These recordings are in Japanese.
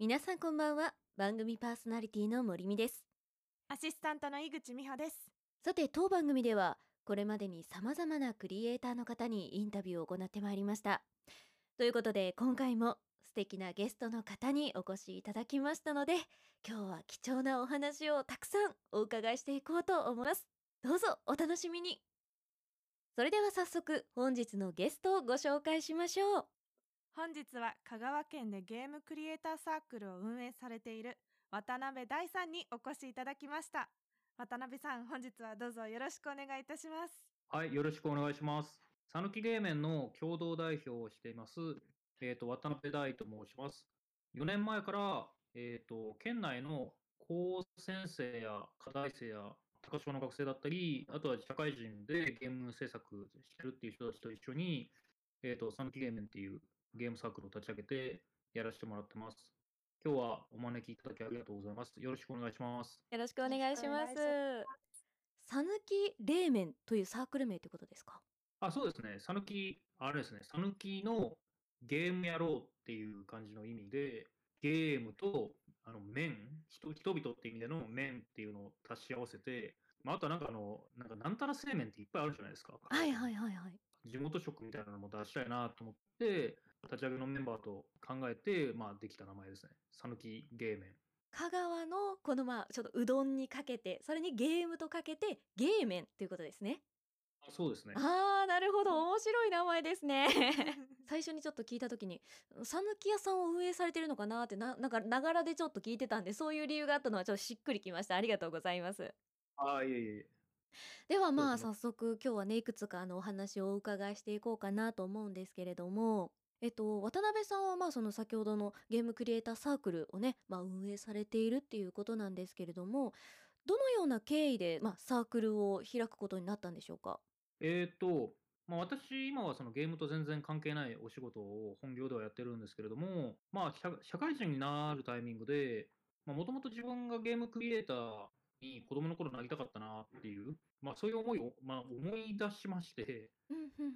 皆さんこんばんは。番組パーソナリティの森美です。アシスタントの井口美穂です。さて当番組ではこれまでに様々なクリエイターの方にインタビューを行ってまいりました。ということで今回も素敵なゲストの方にお越しいただきましたので今日は貴重なお話をたくさんお伺いしていこうと思います。どうぞお楽しみに。それでは早速本日のゲストをご紹介しましょう本日は香川県でゲームクリエイターサークルを運営されている渡辺大さんにお越しいただきました渡辺さん本日はどうぞよろしくお願いいたしますはい、よろしくお願いします。さぬき芸面の共同代表をしています、えっ、と、渡辺大と申します。4年前から、えっ、と、県内の高専生や課題生や高小の学生だったり、あとは社会人でゲーム制作してるっていう人たちと一緒に、えっ、と、さぬき芸面っていうゲームサークルを立ち上げてやらせてもらってます。今日はお招きいただきありがとうございます。よろしくお願いします。よろしくお願いしますさぬき冷麺というサークル名ということですか？あ、そうですね。さぬき、あれですね。さぬきのゲームやろうっていう感じの意味で、ゲームとあの麺、人人々って意味での麺っていうのを足し合わせて、まあ、あとはなんかあの、なんかなんたら製麺っていっぱいあるじゃないですか。はいはいはいはい地元食みたいなのも出したいなと思って、立ち上げのメンバーと考えて、まあ、できた名前ですね。さぬきゲーメン。香川のこのまあちょっとうどんにかけてそれにゲームとかけてゲーメンということですねあそうですね。あーなるほど面白い名前ですね 最初にちょっと聞いた時にさぬき屋さんを運営されてるのかなってななんかながらでちょっと聞いてたんでそういう理由があったのはちょっとしっくりきましたありがとうございますあ、いえいえ。ではまあ早速今日はねいくつかあのお話をお伺いしていこうかなと思うんですけれどもえっと渡辺さんはまあその先ほどのゲームクリエイターサークルをね、まあ、運営されているっていうことなんですけれどもどのような経緯で、まあ、サークルを開くことになったんでしょうか？えーと、まあ、私、今はそのゲームと全然関係ないお仕事を本業ではやってるんですけれども、まあ、社社会人になるタイミングで、もともと自分がゲームクリエイターに子供の頃なりたかったなっていう、まあ、そういう思いを、まあ、思い出しまして、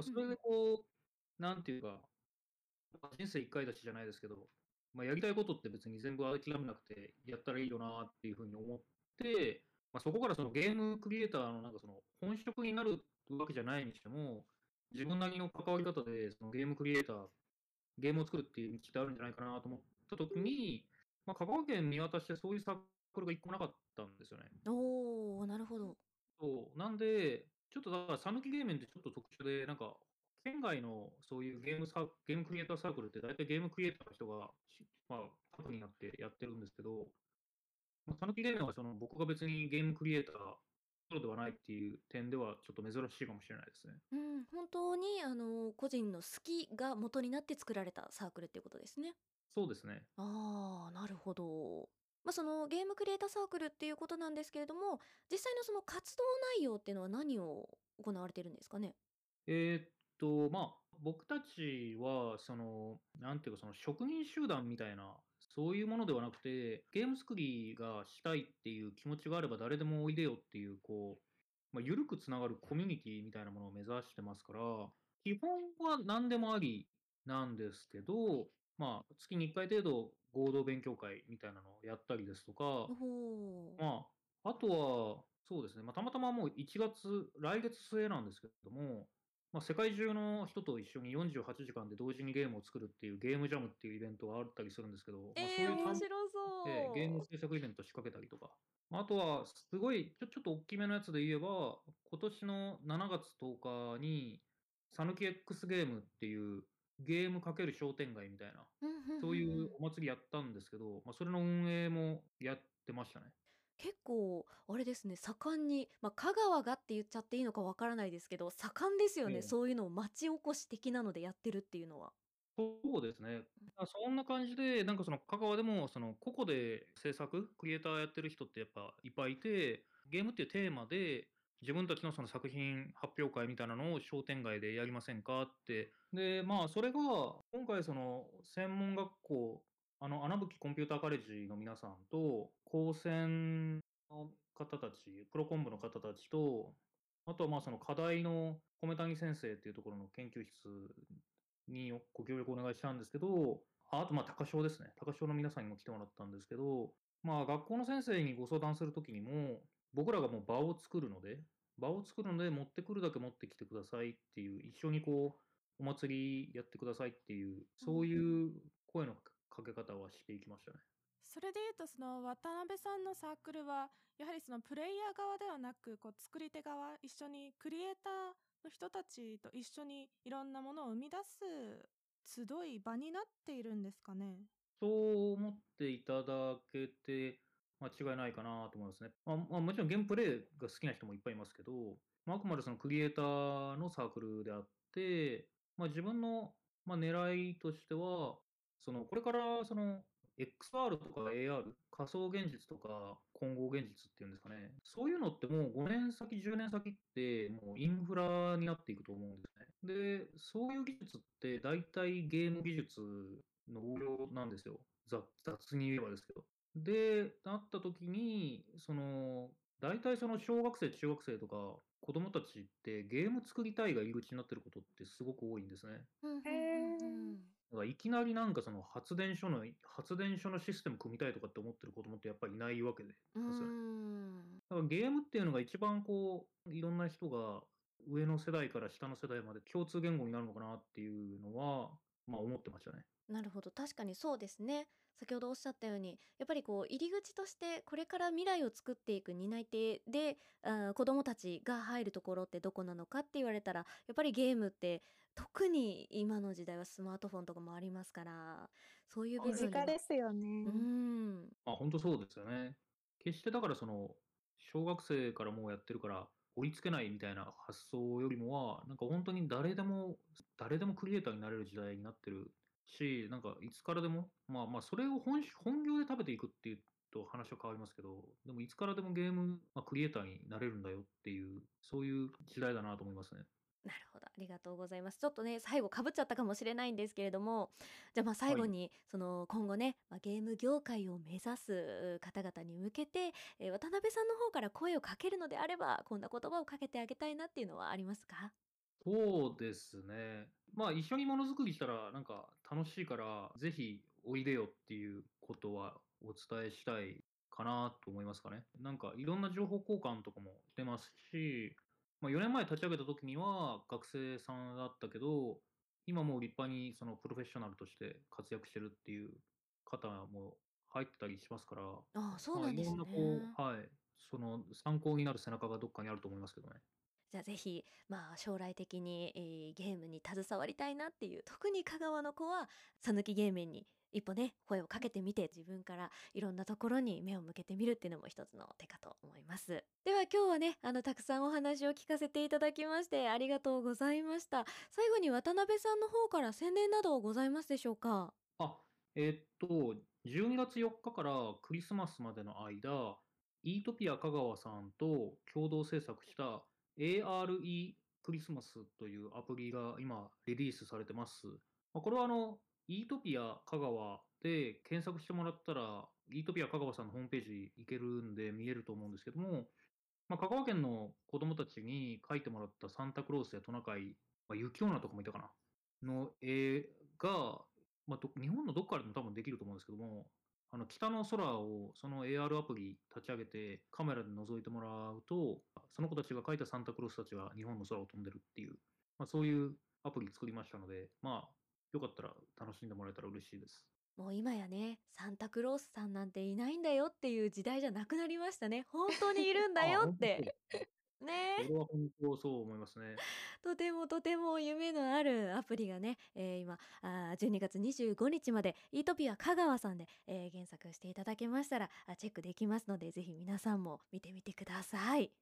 それでこう、なんていうか、人生一回だしじゃないですけど、まあ、やりたいことって別に全部諦めなくてやったらいいよなっていうふうに思って、まあ、そこからそのゲームクリエイターのなんかその本職になるわけじゃないにしても、自分なりの関わり方でそのゲームクリエイター、ゲームを作るっていう道ってあるんじゃないかなと思ったときに、まあ、香川県見渡してそういうサークルが一個なかったんですよね。おーなるほどそうなんで、ちょっとだから、讃岐ゲーメンってちょっと特殊で、なんか、県外のそういうゲームサーゲームクリエイターサークルって、大体ゲームクリエイターの人が、しまあ、核になってやってるんですけど、まあ、讃岐ゲーメンはその僕が別にゲームクリエイタープロではないっていう点では、ちょっと珍しいかもしれないですね。うん本当にあの個人の好きが元になって作られたサークルっていうことですねそうですね。ああ、なるほど。まあ、そのゲームクリエイターサークルっていうことなんですけれども、実際のその活動内容っていうのは何を行われてるんですかね？えーっと、まあ、僕たちは、その、なんていうか、その職人集団みたいな、そういうものではなくて、ゲーム作りがしたいっていう気持ちがあれば誰でもおいでよっていう、こう、まあ、緩くつながるコミュニティみたいなものを目指してますから、基本は何でもありなんですけど、まあ、月に1回程度合同勉強会みたいなのをやったりですとか、まあ、あとは、そうですね、まあ、たまたまもう1月、来月末なんですけれども、まあ、世界中の人と一緒に48時間で同時にゲームを作るっていうゲームジャムっていうイベントがあったりするんですけど、まあ、えー、そういう単面白そう。でゲーム制作イベント仕掛けたりとか、まああとはすごいちょちょっと大きめのやつで言えば、今年の7月10日に、さぬき X ゲームっていうゲームかける商店街みたいな、そういうお祭りやったんですけど、まあ、それの運営もやってましたね。結構あれですね盛んに、まあ、香川がって言っちゃっていいのかわからないですけど盛んですよね、ええそういうのを町おこし的なのでやってるっていうのは。そうですね。あそんな感じで、なんかその香川でもその個々で制作、クリエイターやってる人ってやっぱいっぱいいて、ゲームっていうテーマで自分たちのその作品発表会みたいなのを商店街でやりませんかって。で、まあそれが今回その専門学校、あの穴吹コンピューターカレッジの皆さんと、高専の方たち、プロコン部の方たちと、あとはまあその課題の米谷先生っていうところの研究室にご協力お願いしたんですけど、ああとまあ高潮ですね。高潮の皆さんにも来てもらったんですけど、まあ学校の先生にご相談するときにも、僕らがもう場を作るので、場を作るので持ってくるだけ持ってきてくださいっていう、一緒にこう、お祭りやってくださいっていう、そういう声のかけ方はしていきましたね。それでいうとその渡辺さんのサークルはやはりそのプレイヤー側ではなくこう作り手側一緒にクリエイターの人たちと一緒にいろんなものを生み出す集い場になっているんですかね？そう思っていただけて間違いないかなと思いますね。まあ、まあ、もちろんゲームプレイが好きな人もいっぱいいますけど、まあ、あくまでそのクリエイターのサークルであって、まあ、自分のまあ狙いとしては、そのこれからその XR とか AR、仮想現実とか混合現実っていうんですかね、そういうのってもう5年先、10年先ってもうインフラになっていくと思うんですね。で、そういう技術って大体ゲーム技術の応用なんですよ。雑に言えばですけど。で、なった時に、その、大体その小学生、中学生とか子供たちってゲーム作りたいが入り口になってることってすごく多いんですね。だからいきなりなんかその発電所の発電所のシステム組みたいとかって思ってる子供ってやっぱりいないわけで、だからゲームっていうのが一番こういろんな人が上の世代から下の世代まで共通言語になるのかなっていうのはまあ思ってましたね。なるほど。確かにそうですね先ほどおっしゃったようにやっぱりこう入り口としてこれから未来を作っていく担い手であ子どもたちが入るところってどこなのかって言われたらやっぱりゲームって特に今の時代はスマートフォンとかもありますからそういう部身分ですよね。うんあ本当そうですよね。決してだからその小学生からもうやってるから追いつけないみたいな発想よりもはなんか本当に誰でも誰でもクリエイターになれる時代になってるし、なんかいつからでも、まあまあ、それを本本業で食べていくっていうと話は変わりますけど、でもいつからでもゲーム、まあ、クリエイターになれるんだよっていう、そういう時代だなと思いますね。なるほど、ありがとうございます。ちょっとね、最後かぶっちゃったかもしれないんですけれども、じゃあまあ最はい。後に、その今後ね、まあ、ゲーム業界を目指す方々に向けて、えー渡辺さんの方から声をかけるのであれば、こんな言葉をかけてあげたいなっていうのはありますか？そうですね。まあ一緒にものづくりしたらなんか楽しいからぜひおいでよっていうことはお伝えしたいかなと思いますかね。なんかいろんな情報交換とかもしてますし、まあ、4年前立ち上げた時には学生さんだったけど、今もう立派にそのプロフェッショナルとして活躍してるっていう方も入ってたりしますから、ああ、そうまあいなんですろんなこね。う、はい、その参考になる背中がどっかにあると思いますけどね。じゃあぜひ、まあ、将来的に、えーゲームに携わりたいなっていう特に香川の子は讃岐ゲーメンに一歩ね声をかけてみて自分からいろんなところに目を向けてみるっていうのも一つの手かと思います。では今日はねあのたくさんお話を聞かせていただきましてありがとうございました。最後に渡辺さんの方から宣伝などございますでしょうか？あ、えーっと、12月4日からクリスマスまでの間、イートピア香川さんと共同制作した ARE クリスマスというアプリが今リリースされてます。まあ、これはあの、イートピア香川で検索してもらったら、イートピア香川さんのホームページ行けるんで見えると思うんですけども、まあ、香川県の子供たちに描いてもらったサンタクロースやトナカイ、まあ、雪女とかもいたかな、の絵が、まあ、日本のどっからでも多分できると思うんですけども、あの北の空をその AR アプリ立ち上げてカメラで覗いてもらうと、その子たちが描いたサンタクロースたちが日本の空を飛んでるっていう、まあ、そういうアプリ作りましたので、まあ、よかったら楽しんでもらえたら嬉しいです。もう今やねサンタクロースさんなんていないんだよっていう時代じゃなくなりましたね。本当にいるんだあ、よってね。ねそれは本当そう思いますね。とてもとても夢のあるアプリがね、えー今あー12月25日までイートピア香川さんで、えー原作していただけましたらあチェックできますのでぜひ皆さんも見てみてください。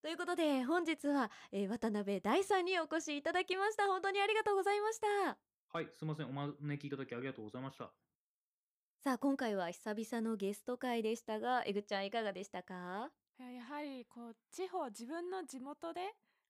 ということで本日は、えー渡辺大さんにお越しいただきました本当にありがとうございました。はい、すみません。お招きいただきありがとうございました。さあ今回は久々のゲスト会でしたがえぐちゃんいかがでしたか？いややはりこう地方自分の地元で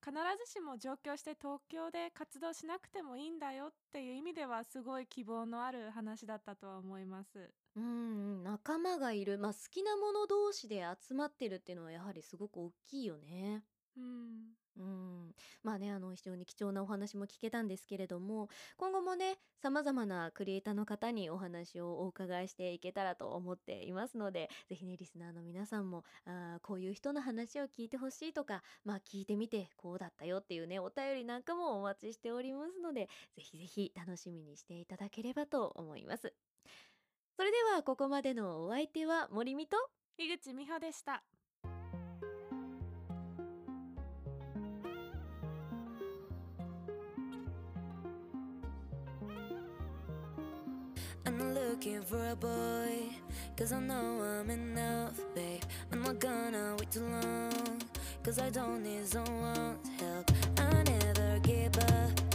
必ずしも上京して東京で活動しなくてもいいんだよっていう意味ではすごい希望のある話だったとは思います。うん仲間がいる、まあ、好きなもの同士で集まってるっていうのはやはりすごく大きいよね。ううんうん、まあねあの非常に貴重なお話も聞けたんですけれども今後もねさまざまなクリエイターの方にお話をお伺いしていけたらと思っていますのでぜひねリスナーの皆さんもあこういう人の話を聞いてほしいとかまあ聞いてみてこうだったよっていうねお便りなんかもお待ちしておりますのでぜひぜひ楽しみにしていただければと思います。それではここまでのお相手は森美と井口美穂でした。I'm looking for a boy, cause I know I'm enough, babe. I'm not gonna wait too long, cause I don't need someone's help. I never give up,